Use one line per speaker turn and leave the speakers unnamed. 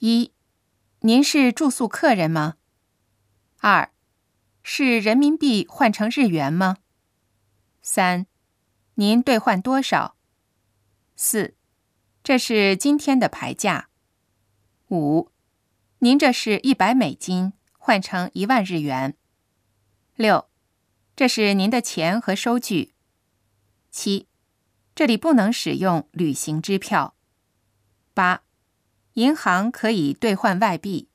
一，您是住宿客人吗？二，是人民币换成日元吗？三，您兑换多少？四，这是今天的牌价。五，您这是一百美金换成一万日元。六，这是您的钱和收据。七，这里不能使用旅行支票。八，银行可以兑换外币。